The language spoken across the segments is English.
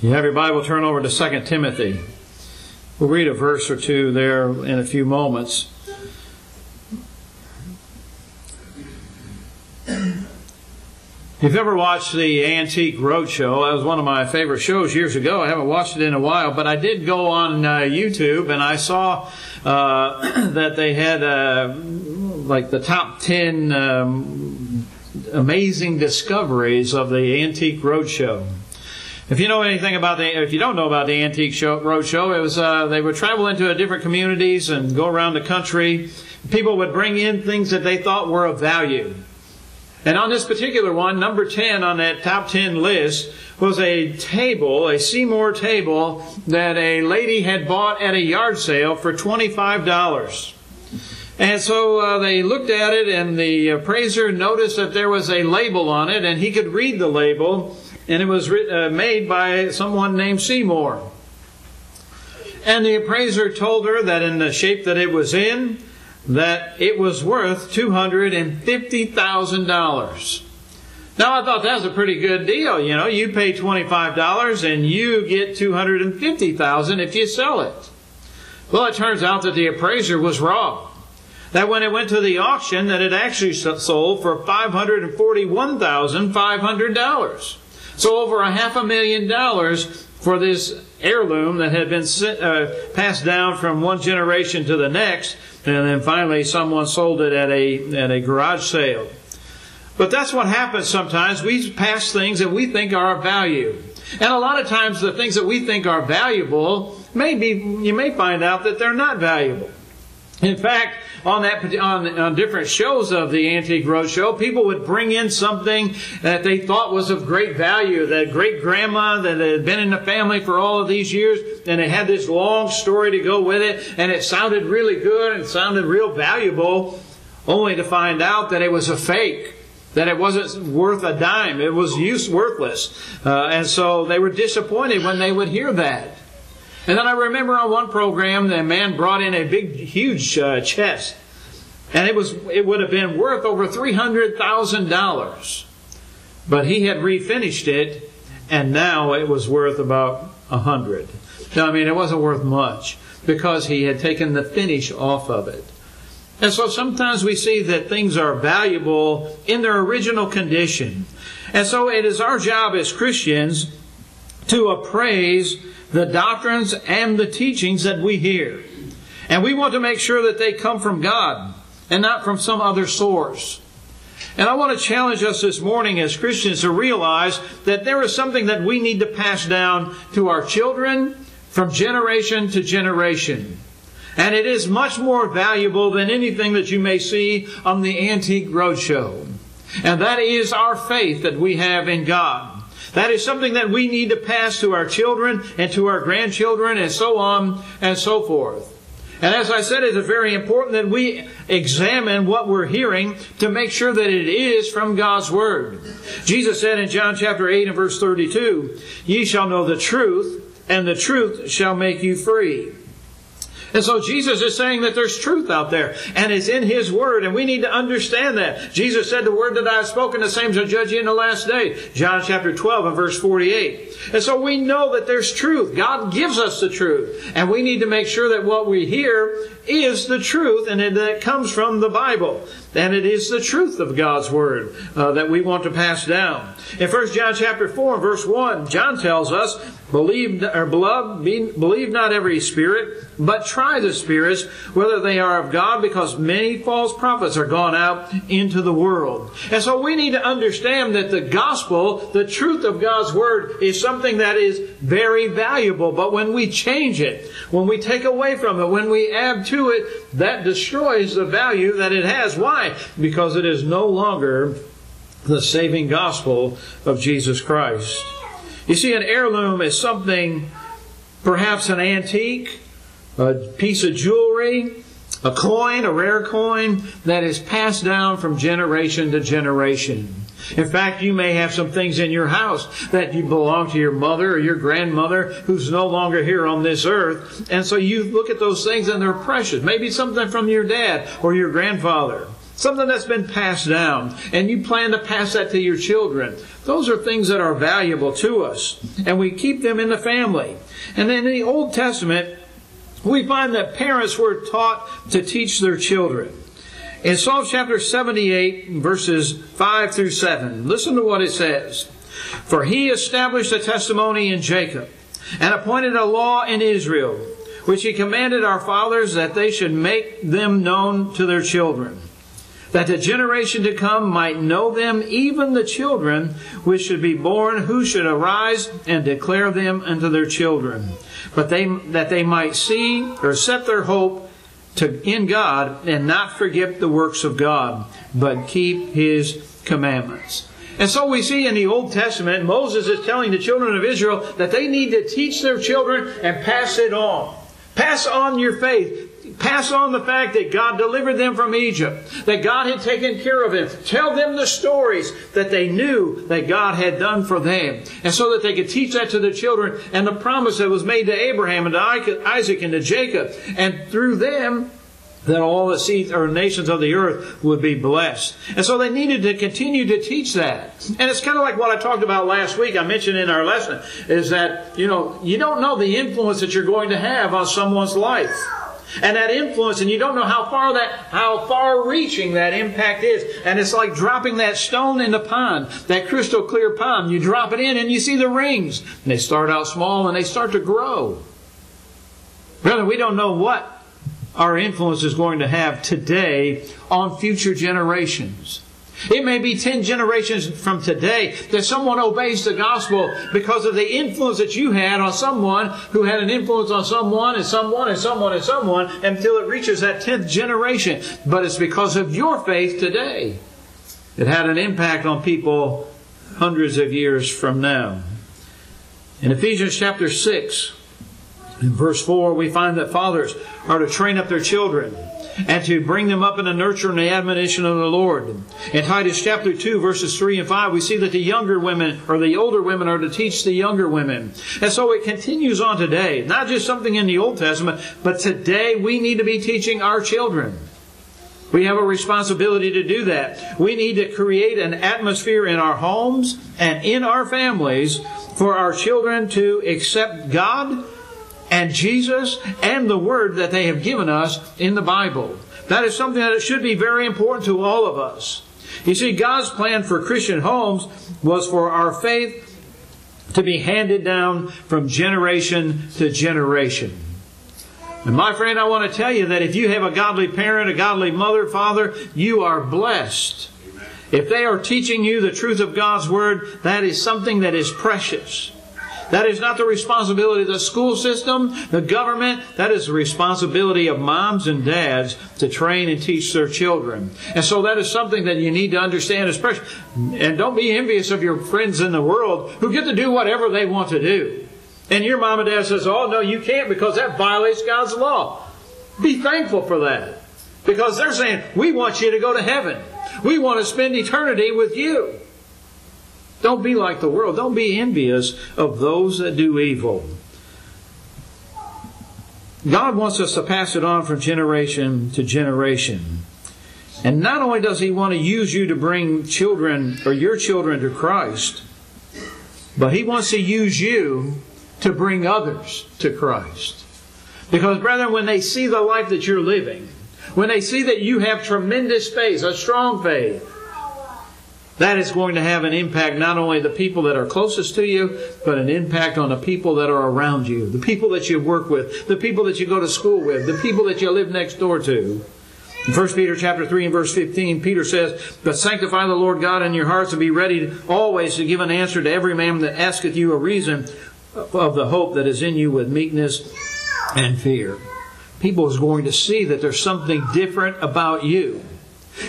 You have your Bible, turn over to 2 Timothy. We'll read a verse or two there in a few moments. If you've ever watched the Antique Roadshow, that was one of my favorite shows years ago. I haven't watched it in a while, but I did go on uh, YouTube and I saw uh, that they had uh, like the top 10 um, amazing discoveries of the Antique Roadshow. If you know anything about the, if you don't know about the Antique show, Roadshow, it was uh, they would travel into different communities and go around the country. People would bring in things that they thought were of value. And on this particular one, number 10 on that top 10 list was a table, a Seymour table that a lady had bought at a yard sale for $25. And so uh, they looked at it, and the appraiser noticed that there was a label on it, and he could read the label, and it was uh, made by someone named Seymour. And the appraiser told her that in the shape that it was in, that it was worth $250,000. Now I thought that was a pretty good deal. You know, you pay $25 and you get 250,000 if you sell it. Well, it turns out that the appraiser was wrong. That when it went to the auction, that it actually sold for $541,500. So over a half a million dollars for this heirloom that had been uh, passed down from one generation to the next and then finally, someone sold it at a, at a garage sale. But that's what happens sometimes. We pass things that we think are of value. And a lot of times the things that we think are valuable, maybe you may find out that they're not valuable. In fact, on that on, on different shows of the Antique Roadshow, people would bring in something that they thought was of great value. That great grandma that had been in the family for all of these years, and it had this long story to go with it, and it sounded really good and sounded real valuable, only to find out that it was a fake that it wasn't worth a dime. It was use worthless. Uh, and so they were disappointed when they would hear that. And then I remember on one program, the man brought in a big, huge uh, chest, and it was it would have been worth over three hundred thousand dollars, but he had refinished it, and now it was worth about a hundred. Now, I mean, it wasn't worth much because he had taken the finish off of it. And so sometimes we see that things are valuable in their original condition. And so it is our job as Christians to appraise the doctrines and the teachings that we hear. And we want to make sure that they come from God and not from some other source. And I want to challenge us this morning as Christians to realize that there is something that we need to pass down to our children from generation to generation. And it is much more valuable than anything that you may see on the Antique Roadshow. And that is our faith that we have in God. That is something that we need to pass to our children and to our grandchildren and so on and so forth. And as I said, it's very important that we examine what we're hearing to make sure that it is from God's Word. Jesus said in John chapter 8 and verse 32, Ye shall know the truth, and the truth shall make you free. And so Jesus is saying that there's truth out there, and it's in His Word, and we need to understand that. Jesus said, The word that I have spoken, the same shall judge you in the last day. John chapter 12 and verse 48. And so we know that there's truth. God gives us the truth. And we need to make sure that what we hear is the truth and that it comes from the Bible. And it is the truth of God's Word uh, that we want to pass down. In 1 John chapter 4 and verse 1, John tells us, Believe, or beloved, believe not every spirit, but try the spirits, whether they are of God, because many false prophets are gone out into the world. And so we need to understand that the gospel, the truth of God's Word, is something that is very valuable. But when we change it, when we take away from it, when we add to it, that destroys the value that it has. Why? Because it is no longer the saving gospel of Jesus Christ. You see, an heirloom is something, perhaps an antique, a piece of jewelry, a coin, a rare coin, that is passed down from generation to generation. In fact, you may have some things in your house that you belong to your mother or your grandmother who's no longer here on this earth. And so you look at those things and they're precious. Maybe something from your dad or your grandfather. Something that's been passed down, and you plan to pass that to your children. Those are things that are valuable to us, and we keep them in the family. And in the Old Testament, we find that parents were taught to teach their children. In Psalm chapter 78, verses 5 through 7, listen to what it says. For he established a testimony in Jacob, and appointed a law in Israel, which he commanded our fathers that they should make them known to their children that the generation to come might know them, even the children which should be born, who should arise and declare them unto their children, but they that they might see or set their hope to in God and not forget the works of God, but keep His commandments. And so we see in the Old Testament, Moses is telling the children of Israel that they need to teach their children and pass it on. Pass on your faith pass on the fact that God delivered them from Egypt, that God had taken care of them. Tell them the stories that they knew that God had done for them. And so that they could teach that to their children and the promise that was made to Abraham and to Isaac and to Jacob. And through them, that all the seeds or nations of the earth would be blessed. And so they needed to continue to teach that. And it's kind of like what I talked about last week, I mentioned in our lesson, is that, you know, you don't know the influence that you're going to have on someone's life and that influence, and you don't know how far that, how far reaching that impact is. And it's like dropping that stone in the pond, that crystal clear pond. You drop it in and you see the rings. And they start out small and they start to grow. Brother, we don't know what our influence is going to have today on future generations. It may be 10 generations from today that someone obeys the gospel because of the influence that you had on someone who had an influence on someone and someone and someone and someone until it reaches that 10th generation. But it's because of your faith today. It had an impact on people hundreds of years from now. In Ephesians chapter 6, in verse 4, we find that fathers are to train up their children and to bring them up in the nurture and the admonition of the Lord. In Titus chapter 2, verses 3 and 5, we see that the younger women, or the older women, are to teach the younger women. And so it continues on today. Not just something in the Old Testament, but today we need to be teaching our children. We have a responsibility to do that. We need to create an atmosphere in our homes and in our families for our children to accept God and Jesus and the Word that they have given us in the Bible. That is something that should be very important to all of us. You see, God's plan for Christian homes was for our faith to be handed down from generation to generation. And my friend, I want to tell you that if you have a godly parent, a godly mother, father, you are blessed. If they are teaching you the truth of God's Word, that is something that is precious. That is not the responsibility of the school system, the government. That is the responsibility of moms and dads to train and teach their children. And so that is something that you need to understand, especially, and don't be envious of your friends in the world who get to do whatever they want to do. And your mom and dad says, oh no, you can't because that violates God's law. Be thankful for that. Because they're saying, we want you to go to heaven. We want to spend eternity with you. Don't be like the world. Don't be envious of those that do evil. God wants us to pass it on from generation to generation. And not only does He want to use you to bring children or your children to Christ, but He wants to use you to bring others to Christ. Because, brethren, when they see the life that you're living, when they see that you have tremendous faith, a strong faith, that is going to have an impact not only the people that are closest to you, but an impact on the people that are around you, the people that you work with, the people that you go to school with, the people that you live next door to. In 1 Peter chapter 3 and verse 15, Peter says, But sanctify the Lord God in your hearts and be ready always to give an answer to every man that asketh you a reason of the hope that is in you with meekness and fear. People is going to see that there's something different about you.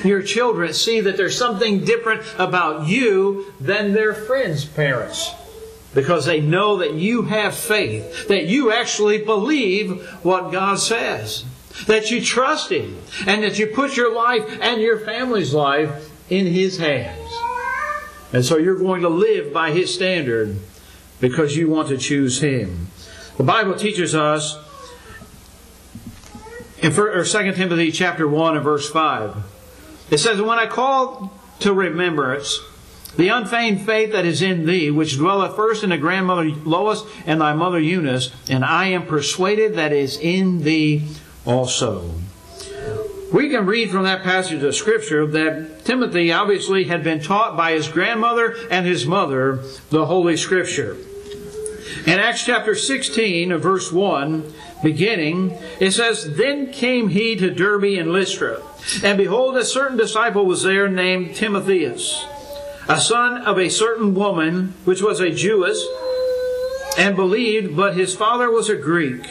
Your children see that there's something different about you than their friends' parents. Because they know that you have faith, that you actually believe what God says, that you trust Him, and that you put your life and your family's life in His hands. And so you're going to live by His standard because you want to choose Him. The Bible teaches us in 2 Timothy chapter 1 and verse 5 It says, When I call to remembrance the unfeigned faith that is in thee, which dwelleth first in the grandmother Lois and thy mother Eunice, and I am persuaded that is in thee also. We can read from that passage of Scripture that Timothy obviously had been taught by his grandmother and his mother the Holy Scripture. In Acts chapter 16, uh, verse 1, beginning, it says, Then came he to Derbe and Lystra, and behold, a certain disciple was there named Timotheus, a son of a certain woman, which was a Jewess, and believed, but his father was a Greek,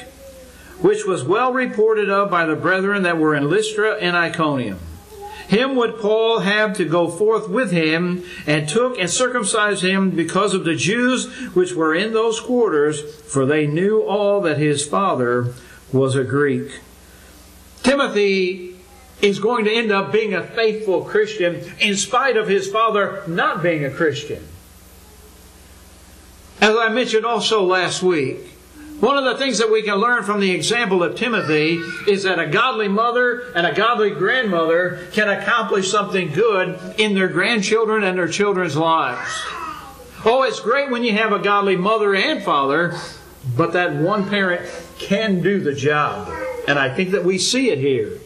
which was well reported of by the brethren that were in Lystra and Iconium. Him would Paul have to go forth with him, and took and circumcised him because of the Jews which were in those quarters, for they knew all that his father was a Greek. Timothy is going to end up being a faithful Christian in spite of his father not being a Christian. As I mentioned also last week, one of the things that we can learn from the example of Timothy is that a godly mother and a godly grandmother can accomplish something good in their grandchildren and their children's lives. Oh, it's great when you have a godly mother and father, but that one parent can do the job. And I think that we see it here.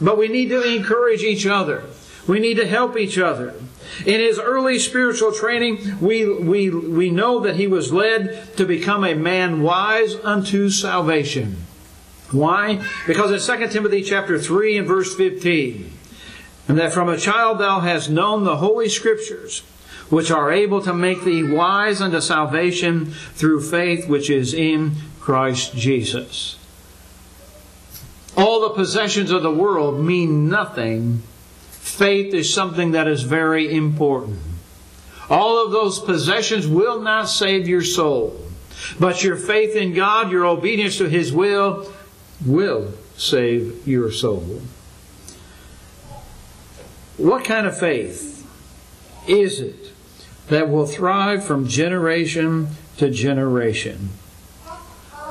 But we need to encourage each other. We need to help each other. In his early spiritual training, we, we, we know that he was led to become a man wise unto salvation. Why? Because in 2 Timothy chapter 3 and verse 15, and that from a child thou hast known the holy scriptures, which are able to make thee wise unto salvation through faith which is in Christ Jesus. All the possessions of the world mean nothing faith is something that is very important. All of those possessions will not save your soul, but your faith in God, your obedience to His will, will save your soul. What kind of faith is it that will thrive from generation to generation?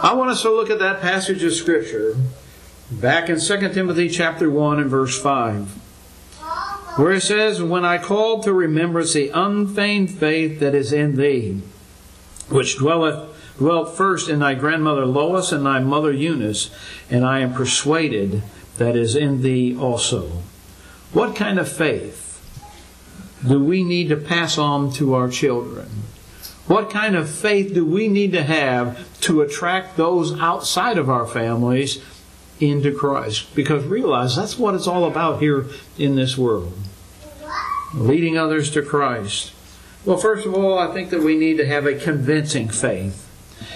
I want us to look at that passage of Scripture back in 2 Timothy chapter 1 and verse 5 where it says, When I called to remembrance the unfeigned faith that is in thee, which dwelleth dwelt first in thy grandmother Lois and thy mother Eunice, and I am persuaded that is in thee also. What kind of faith do we need to pass on to our children? What kind of faith do we need to have to attract those outside of our families into Christ. Because realize that's what it's all about here in this world. Leading others to Christ. Well, first of all, I think that we need to have a convincing faith.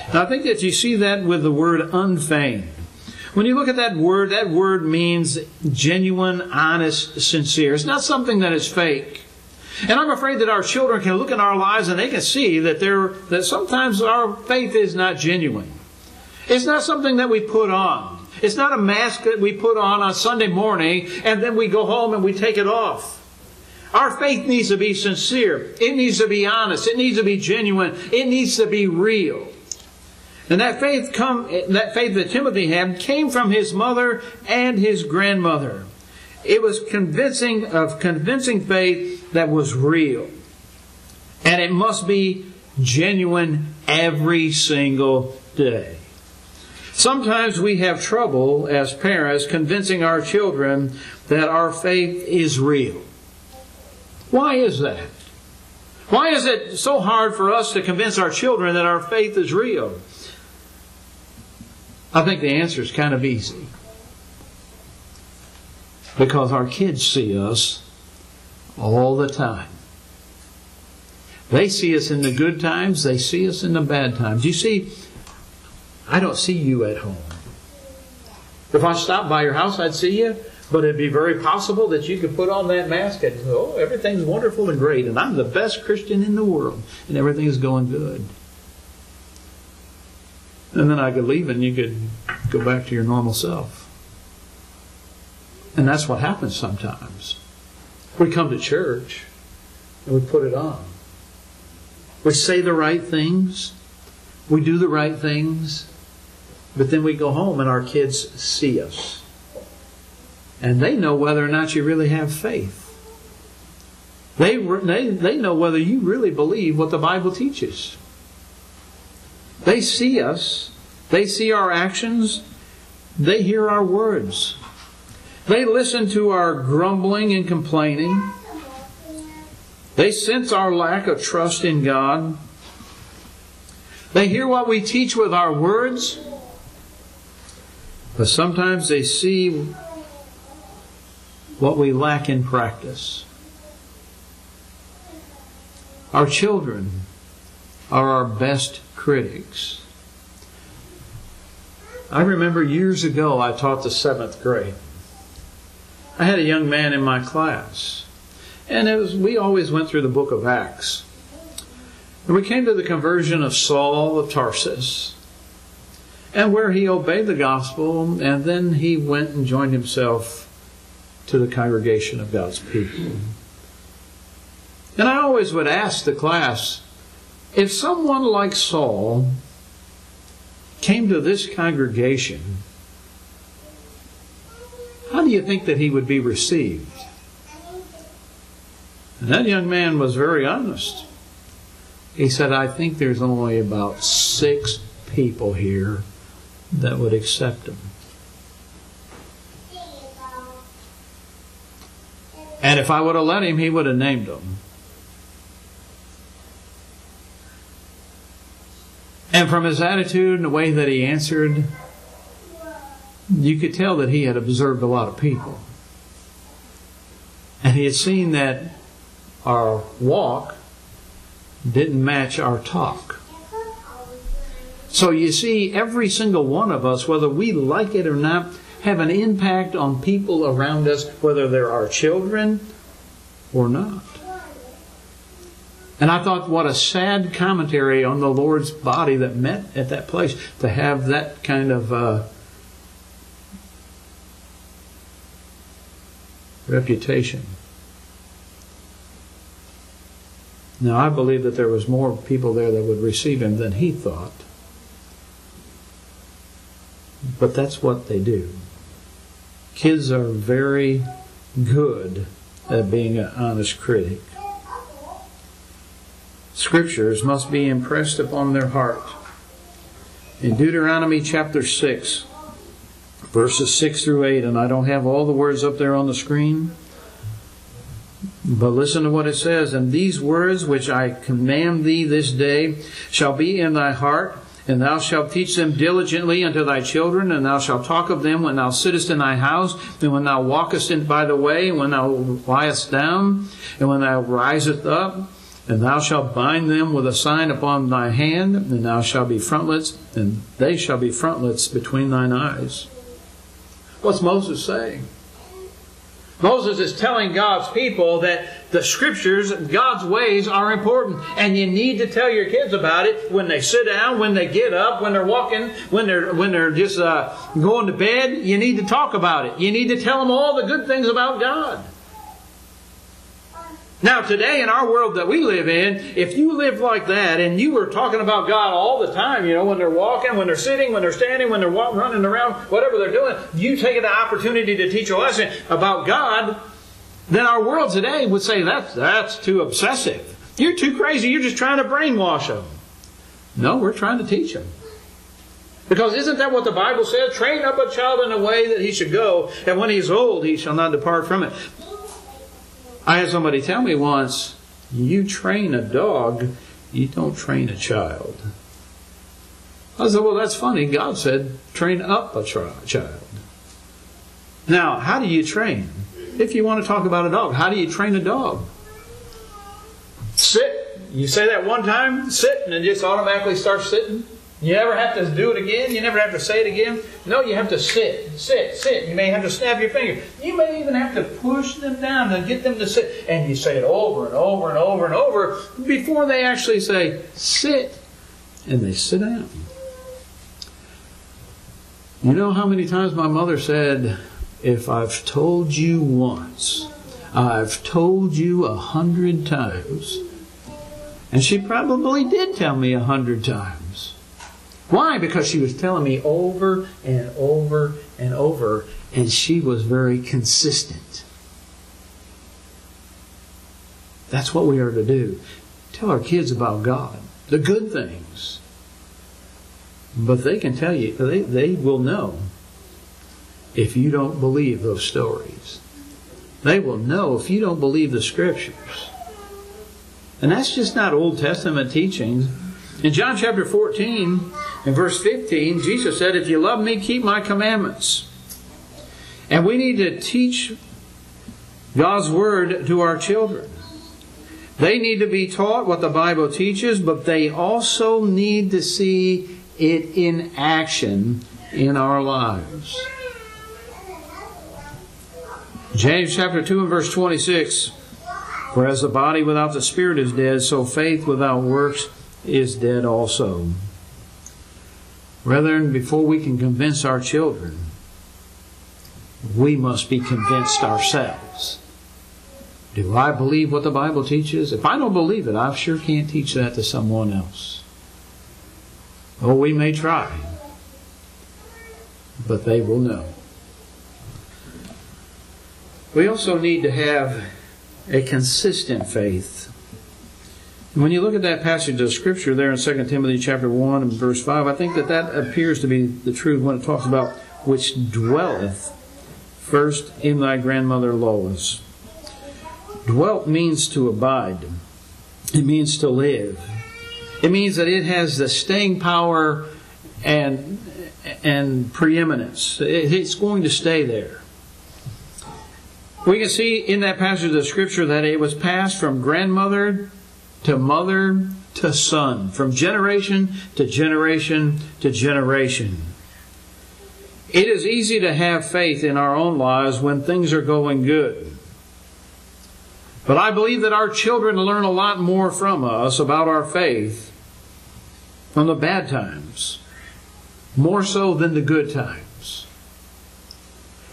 And I think that you see that with the word unfeigned. When you look at that word, that word means genuine, honest, sincere. It's not something that is fake. And I'm afraid that our children can look in our lives and they can see that there that sometimes our faith is not genuine. It's not something that we put on. It's not a mask that we put on on Sunday morning and then we go home and we take it off. Our faith needs to be sincere. It needs to be honest. It needs to be genuine. It needs to be real. And that faith come that faith that Timothy had came from his mother and his grandmother. It was convincing of convincing faith that was real. And it must be genuine every single day. Sometimes we have trouble as parents convincing our children that our faith is real. Why is that? Why is it so hard for us to convince our children that our faith is real? I think the answer is kind of easy. Because our kids see us all the time. They see us in the good times, they see us in the bad times. You see, I don't see you at home. If I stopped by your house, I'd see you, but it'd be very possible that you could put on that mask and oh, everything's wonderful and great, and I'm the best Christian in the world, and everything's going good. And then I could leave and you could go back to your normal self. And that's what happens sometimes. We come to church and we put it on. We say the right things. We do the right things. But then we go home and our kids see us. And they know whether or not you really have faith. They, they, they know whether you really believe what the Bible teaches. They see us, they see our actions, they hear our words. They listen to our grumbling and complaining. They sense our lack of trust in God. They hear what we teach with our words, but sometimes they see what we lack in practice. Our children are our best critics. I remember years ago I taught the seventh grade. I had a young man in my class, and it was we always went through the book of Acts. And we came to the conversion of Saul of Tarsus, and where he obeyed the gospel, and then he went and joined himself to the congregation of God's people. And I always would ask the class if someone like Saul came to this congregation, how do you think that he would be received? And that young man was very honest. He said, I think there's only about six people here that would accept him. And if I would have let him, he would have named them. And from his attitude and the way that he answered, you could tell that he had observed a lot of people. And he had seen that our walk didn't match our talk. So you see, every single one of us, whether we like it or not, have an impact on people around us, whether they're our children or not. And I thought, what a sad commentary on the Lord's body that met at that place to have that kind of uh, reputation. Now, I believe that there was more people there that would receive him than he thought. But that's what they do. Kids are very good at being an honest critic scriptures must be impressed upon their heart. In Deuteronomy chapter 6, verses 6 through 8, and I don't have all the words up there on the screen, but listen to what it says. And these words which I command thee this day shall be in thy heart, and thou shalt teach them diligently unto thy children, and thou shalt talk of them when thou sittest in thy house, and when thou walkest in by the way, and when thou liest down, and when thou risest up and thou shalt bind them with a sign upon thy hand, and thou shalt be frontlets, and they shall be frontlets between thine eyes. What's Moses saying? Moses is telling God's people that the scriptures, God's ways are important, and you need to tell your kids about it when they sit down, when they get up, when they're walking, when they're when they're just uh, going to bed. You need to talk about it. You need to tell them all the good things about God. Now, today in our world that we live in, if you live like that and you were talking about God all the time, you know, when they're walking, when they're sitting, when they're standing, when they're running around, whatever they're doing, you take the opportunity to teach a lesson about God, then our world today would say that's, that's too obsessive. You're too crazy. You're just trying to brainwash them. No, we're trying to teach them. Because isn't that what the Bible says? Train up a child in the way that he should go, and when he's old, he shall not depart from it. I had somebody tell me once, you train a dog, you don't train a child. I said, well, that's funny. God said, train up a child. Now, how do you train? If you want to talk about a dog, how do you train a dog? Sit. You say that one time, sit, and it just automatically starts sitting. You never have to do it again. You never have to say it again. No, you have to sit, sit, sit. You may have to snap your finger. You may even have to push them down to get them to sit. And you say it over and over and over and over before they actually say, sit. And they sit down. You know how many times my mother said, if I've told you once, I've told you a hundred times. And she probably did tell me a hundred times. Why? Because she was telling me over and over and over, and she was very consistent. That's what we are to do. Tell our kids about God, the good things. But they can tell you, they, they will know if you don't believe those stories. They will know if you don't believe the scriptures. And that's just not Old Testament teachings. In John chapter 14 and verse 15, Jesus said, If you love me, keep my commandments. And we need to teach God's Word to our children. They need to be taught what the Bible teaches, but they also need to see it in action in our lives. James chapter 2 and verse 26 For as the body without the spirit is dead, so faith without works is dead also. Brethren, before we can convince our children, we must be convinced ourselves. Do I believe what the Bible teaches? If I don't believe it, I sure can't teach that to someone else. Oh, we may try, but they will know. We also need to have a consistent faith. When you look at that passage of scripture there in 2 Timothy chapter 1 and verse 5, I think that that appears to be the truth when it talks about which dwelleth first in thy grandmother Lois. Dwelt means to abide. It means to live. It means that it has the staying power and and preeminence. It's going to stay there. We can see in that passage of scripture that it was passed from grandmother to mother to son, from generation to generation to generation. It is easy to have faith in our own lives when things are going good. But I believe that our children learn a lot more from us about our faith from the bad times, more so than the good times.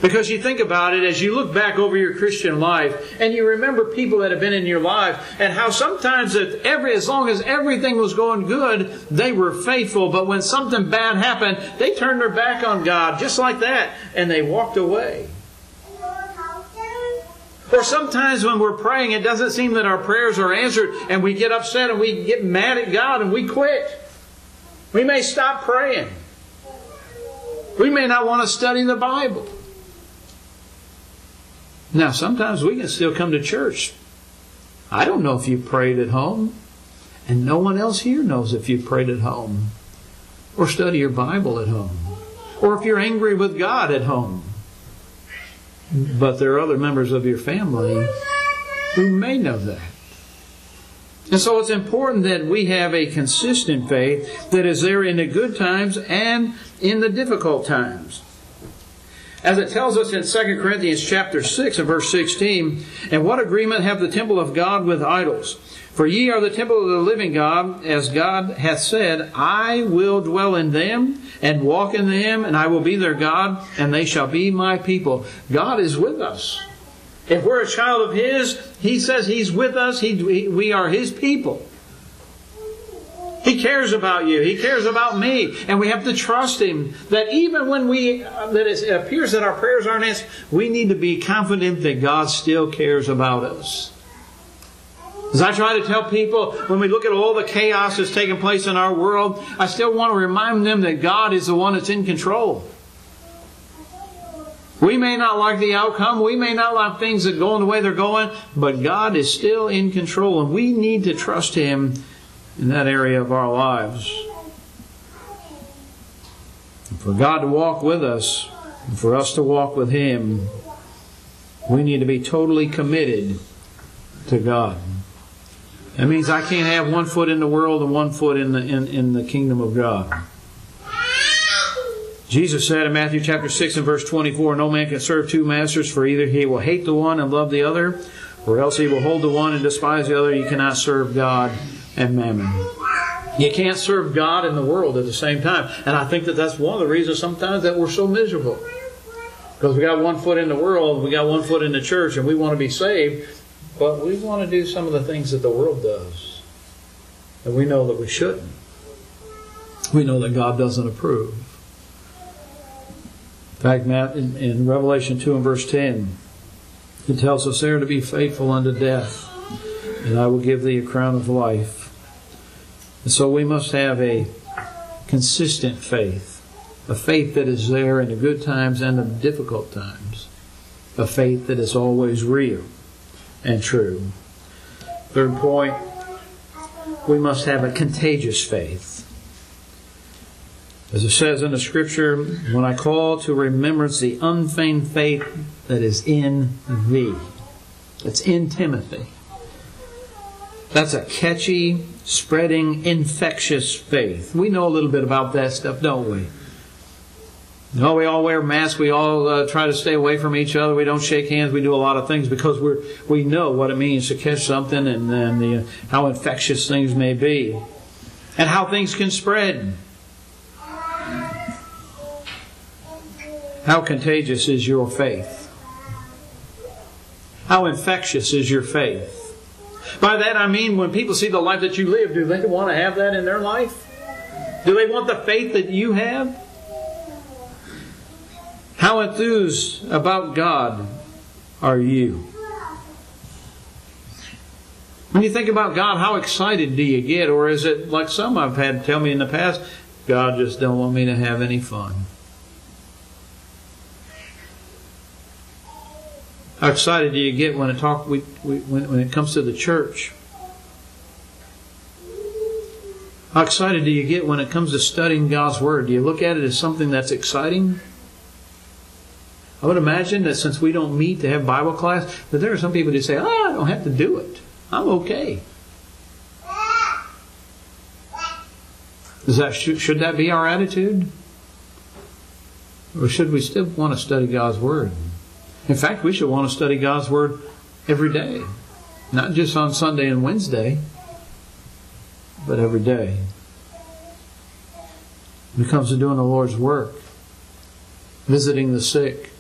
Because you think about it as you look back over your Christian life and you remember people that have been in your life and how sometimes every as long as everything was going good, they were faithful, but when something bad happened, they turned their back on God just like that and they walked away. Or sometimes when we're praying, it doesn't seem that our prayers are answered and we get upset and we get mad at God and we quit. We may stop praying. We may not want to study the Bible. Now, sometimes we can still come to church. I don't know if you prayed at home, and no one else here knows if you prayed at home, or study your Bible at home, or if you're angry with God at home. But there are other members of your family who may know that. And so it's important that we have a consistent faith that is there in the good times and in the difficult times. As it tells us in 2 Corinthians chapter 6 and verse 16, and what agreement have the temple of God with idols? For ye are the temple of the living God, as God hath said, I will dwell in them and walk in them, and I will be their God, and they shall be my people. God is with us. If we're a child of His, He says He's with us. He, we are His people. He cares about you. He cares about me. And we have to trust Him that even when we, uh, that it appears that our prayers aren't answered, we need to be confident that God still cares about us. As I try to tell people, when we look at all the chaos that's taking place in our world, I still want to remind them that God is the one that's in control. We may not like the outcome. We may not like things that go in the way they're going, but God is still in control, and we need to trust Him in that area of our lives. And for God to walk with us, and for us to walk with Him, we need to be totally committed to God. That means I can't have one foot in the world and one foot in the, in, in the kingdom of God. Jesus said in Matthew chapter 6 and verse 24, No man can serve two masters, for either he will hate the one and love the other, or else he will hold the one and despise the other. You cannot serve God and mammon. You can't serve God and the world at the same time. And I think that that's one of the reasons sometimes that we're so miserable. Because we got one foot in the world, we got one foot in the church, and we want to be saved, but we want to do some of the things that the world does. And we know that we shouldn't. We know that God doesn't approve. In fact, Matt, in, in Revelation 2 and verse 10, it tells us there to be faithful unto death. and I will give thee a crown of life. And so we must have a consistent faith, a faith that is there in the good times and the difficult times, a faith that is always real and true. Third point, we must have a contagious faith. As it says in the scripture, when I call to remembrance the unfeigned faith that is in thee. That's in Timothy. That's a catchy, spreading, infectious faith. We know a little bit about that stuff, don't we? No, we all wear masks. We all uh, try to stay away from each other. We don't shake hands. We do a lot of things because we we know what it means to catch something and, and the, how infectious things may be, and how things can spread. How contagious is your faith? How infectious is your faith? By that I mean when people see the life that you live, do they want to have that in their life? Do they want the faith that you have? How enthused about God are you? When you think about God, how excited do you get? Or is it like some I've had tell me in the past, God just don't want me to have any fun? How excited do you get when it talk we, we, when, when it comes to the church? How excited do you get when it comes to studying God's Word? Do you look at it as something that's exciting? I would imagine that since we don't meet to have Bible class, that there are some people who say, "Oh, I don't have to do it. I'm okay." Is that should that be our attitude, or should we still want to study God's Word? In fact, we should want to study God's Word every day, not just on Sunday and Wednesday, but every day. When it comes to doing the Lord's work, visiting the sick,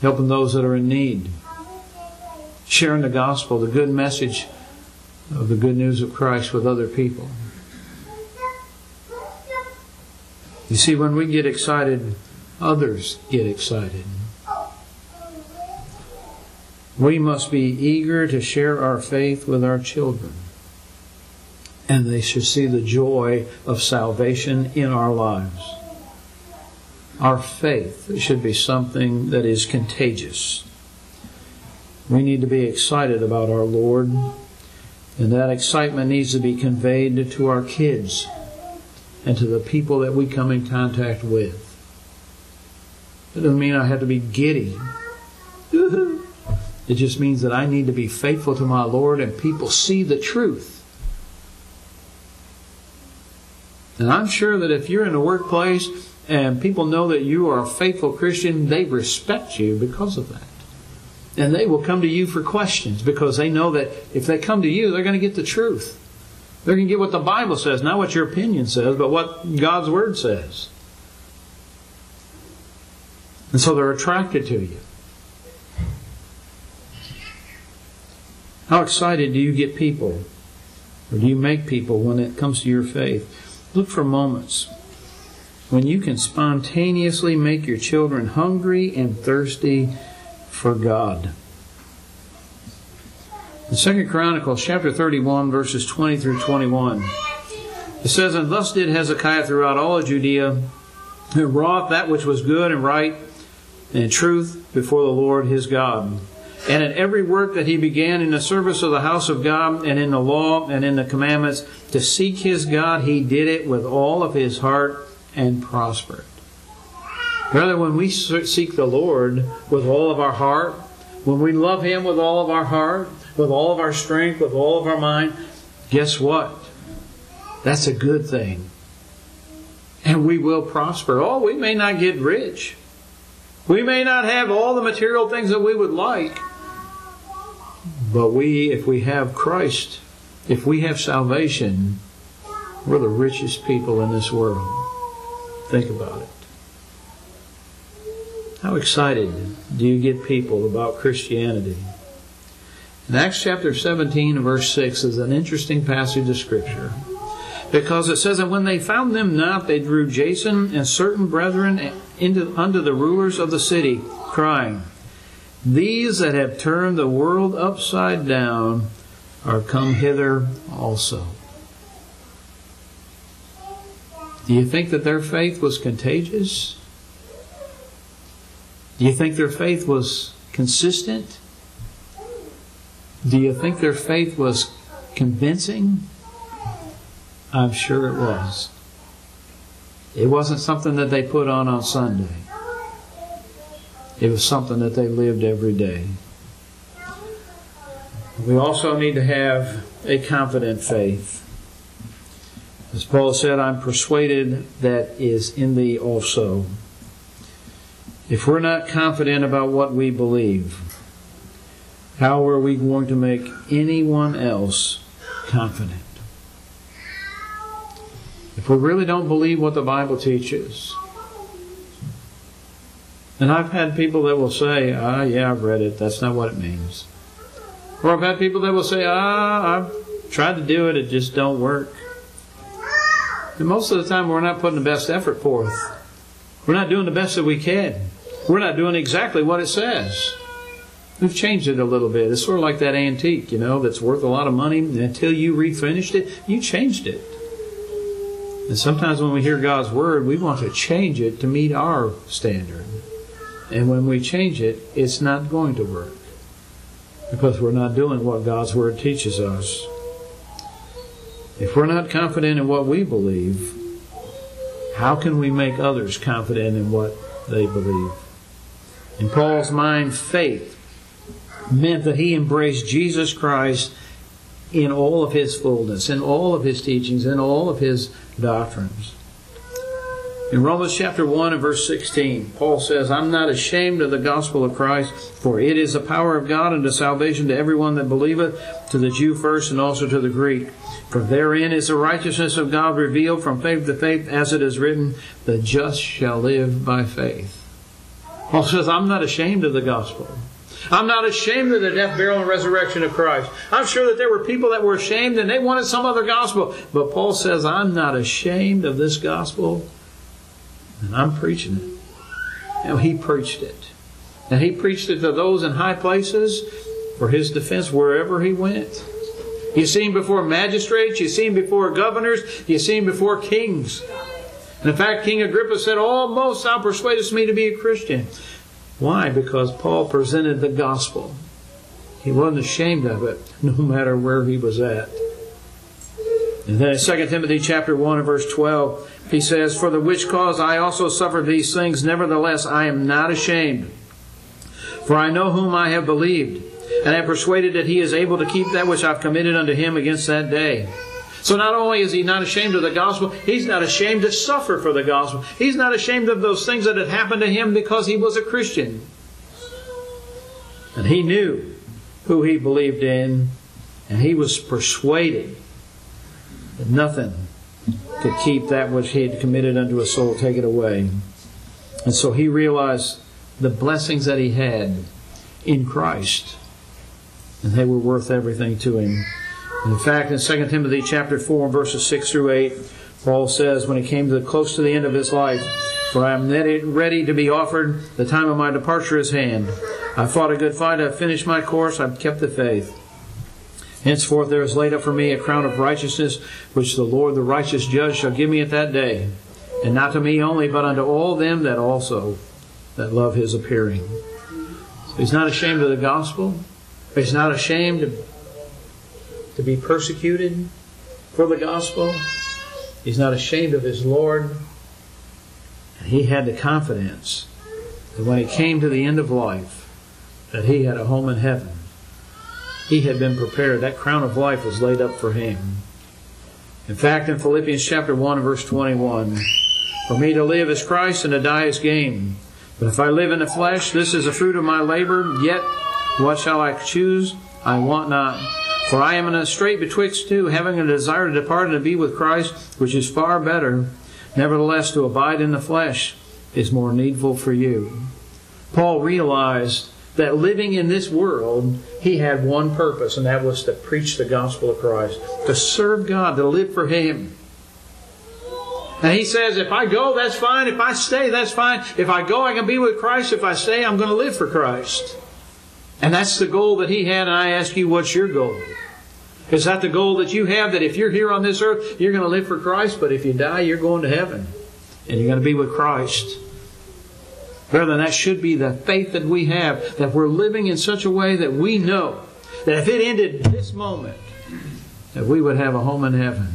helping those that are in need, sharing the gospel, the good message of the good news of Christ with other people. You see, when we get excited, others get excited. We must be eager to share our faith with our children. And they should see the joy of salvation in our lives. Our faith should be something that is contagious. We need to be excited about our Lord, and that excitement needs to be conveyed to our kids and to the people that we come in contact with. It doesn't mean I have to be giddy. It just means that I need to be faithful to my Lord and people see the truth. And I'm sure that if you're in a workplace and people know that you are a faithful Christian, they respect you because of that. And they will come to you for questions because they know that if they come to you, they're going to get the truth. They're going to get what the Bible says, not what your opinion says, but what God's Word says. And so they're attracted to you. How excited do you get people? Or do you make people when it comes to your faith? Look for moments when you can spontaneously make your children hungry and thirsty for God. In 2 Chronicles chapter 31 verses 20 through 21 it says, And thus did Hezekiah throughout all of Judea, who wrought that which was good and right and truth before the Lord his God. And in every work that he began in the service of the house of God and in the law and in the commandments to seek his God, he did it with all of his heart and prospered. Rather, when we seek the Lord with all of our heart, when we love him with all of our heart, with all of our strength, with all of our mind, guess what? That's a good thing. And we will prosper. Oh, we may not get rich. We may not have all the material things that we would like. But we, if we have Christ, if we have salvation, we're the richest people in this world. Think about it. How excited do you get people about Christianity? In Acts chapter 17 verse 6 is an interesting passage of Scripture. Because it says, that when they found them not, they drew Jason and certain brethren into, the rulers of the city, crying, These that have turned the world upside down are come hither also. Do you think that their faith was contagious? Do you think their faith was consistent? Do you think their faith was convincing? I'm sure it was. It wasn't something that they put on on Sunday. It was something that they lived every day. We also need to have a confident faith. As Paul said, I'm persuaded that is in thee also. If we're not confident about what we believe, how are we going to make anyone else confident? If we really don't believe what the Bible teaches, and I've had people that will say, ah, yeah, I've read it. That's not what it means. Or I've had people that will say, ah, I've tried to do it. It just don't work. And most of the time, we're not putting the best effort forth. We're not doing the best that we can. We're not doing exactly what it says. We've changed it a little bit. It's sort of like that antique, you know, that's worth a lot of money. Until you refinished it, you changed it. And sometimes when we hear God's word, we want to change it to meet our standard. And when we change it, it's not going to work because we're not doing what God's Word teaches us. If we're not confident in what we believe, how can we make others confident in what they believe? In Paul's mind, faith meant that he embraced Jesus Christ in all of his fullness, in all of his teachings, in all of his doctrines. In Romans chapter 1 and verse 16, Paul says, I'm not ashamed of the gospel of Christ, for it is the power of God unto salvation to everyone that believeth, to the Jew first and also to the Greek. For therein is the righteousness of God revealed from faith to faith, as it is written, the just shall live by faith. Paul says, I'm not ashamed of the gospel. I'm not ashamed of the death, burial, and resurrection of Christ. I'm sure that there were people that were ashamed and they wanted some other gospel. But Paul says, I'm not ashamed of this gospel and I'm preaching it. And he preached it. And he preached it to those in high places for his defense wherever he went. You see him before magistrates, you see him before governors, you see him before kings. And in fact, King Agrippa said, Almost thou persuadest me to be a Christian. Why? Because Paul presented the gospel. He wasn't ashamed of it, no matter where he was at. And then in 2 Timothy chapter 1 and verse 12, he says, For the which cause I also suffer these things, nevertheless I am not ashamed. For I know whom I have believed, and am persuaded that he is able to keep that which I've committed unto him against that day. So not only is he not ashamed of the gospel, he's not ashamed to suffer for the gospel. He's not ashamed of those things that had happened to him because he was a Christian. And he knew who he believed in, and he was persuaded that nothing could keep that which he had committed unto a soul, take it away. And so he realized the blessings that he had in Christ, and they were worth everything to him. In fact, in 2 Timothy chapter 4, verses 6 through 8, Paul says, when he came to the, close to the end of his life, For I am ready to be offered, the time of my departure is hand. I fought a good fight, I've finished my course, I've kept the faith. Henceforth there is laid up for me a crown of righteousness, which the Lord the righteous judge shall give me at that day, and not to me only, but unto all them that also that love his appearing. So he's not ashamed of the gospel. He's not ashamed to be persecuted for the gospel. He's not ashamed of his Lord. And he had the confidence that when he came to the end of life, that he had a home in heaven he had been prepared. That crown of life was laid up for him. In fact, in Philippians chapter 1, verse 21, for me to live is Christ and to die is gain. But if I live in the flesh, this is the fruit of my labor. Yet, what shall I choose? I want not. For I am in a strait betwixt two, having a desire to depart and to be with Christ, which is far better. Nevertheless, to abide in the flesh is more needful for you. Paul realized that living in this world, he had one purpose, and that was to preach the gospel of Christ, to serve God, to live for Him. And he says, if I go, that's fine. If I stay, that's fine. If I go, I can be with Christ. If I stay, I'm going to live for Christ. And that's the goal that he had, and I ask you, what's your goal? Is that the goal that you have that if you're here on this earth, you're going to live for Christ, but if you die, you're going to heaven and you're going to be with Christ? Brethren, that should be the faith that we have, that we're living in such a way that we know that if it ended this moment, that we would have a home in heaven.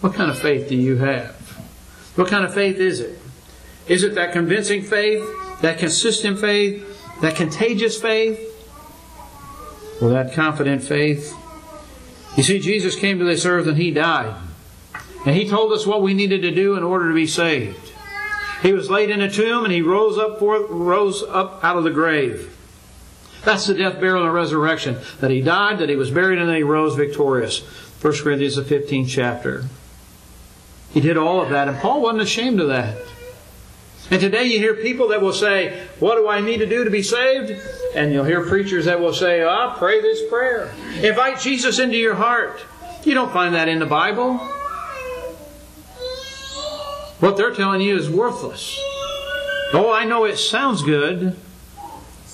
What kind of faith do you have? What kind of faith is it? Is it that convincing faith, that consistent faith, that contagious faith, or that confident faith? You see, Jesus came to this earth and He died. And He told us what we needed to do in order to be saved. He was laid in a tomb and He rose up, forth, rose up out of the grave. That's the death, burial, and resurrection. That He died, that He was buried, and that He rose victorious. 1 Corinthians, the 15th chapter. He did all of that, and Paul wasn't ashamed of that. And today you hear people that will say, What do I need to do to be saved? And you'll hear preachers that will say, Ah, oh, pray this prayer. Invite Jesus into your heart. You don't find that in the Bible. What they're telling you is worthless. Oh, I know it sounds good,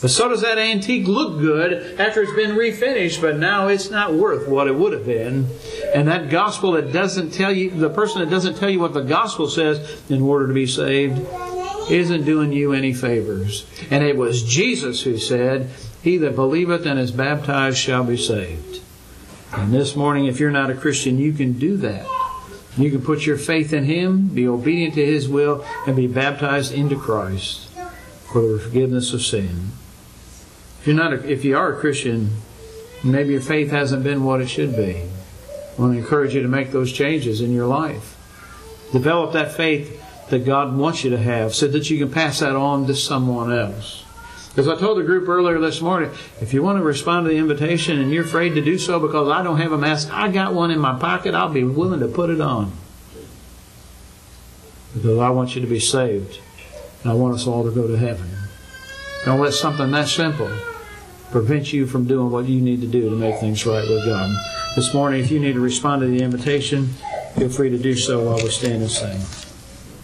but so does that antique look good after it's been refinished, but now it's not worth what it would have been. And that gospel that doesn't tell you, the person that doesn't tell you what the gospel says in order to be saved, isn't doing you any favors. And it was Jesus who said, He that believeth and is baptized shall be saved. And this morning, if you're not a Christian, you can do that. You can put your faith in Him, be obedient to His will, and be baptized into Christ for the forgiveness of sin. If you're not, a, if you are a Christian, maybe your faith hasn't been what it should be. I want to encourage you to make those changes in your life. Develop that faith that God wants you to have so that you can pass that on to someone else. As I told the group earlier this morning, if you want to respond to the invitation and you're afraid to do so because I don't have a mask, I got one in my pocket, I'll be willing to put it on. Because I want you to be saved. And I want us all to go to heaven. Don't let something that simple prevent you from doing what you need to do to make things right with God. This morning, if you need to respond to the invitation, feel free to do so while we stand and sing.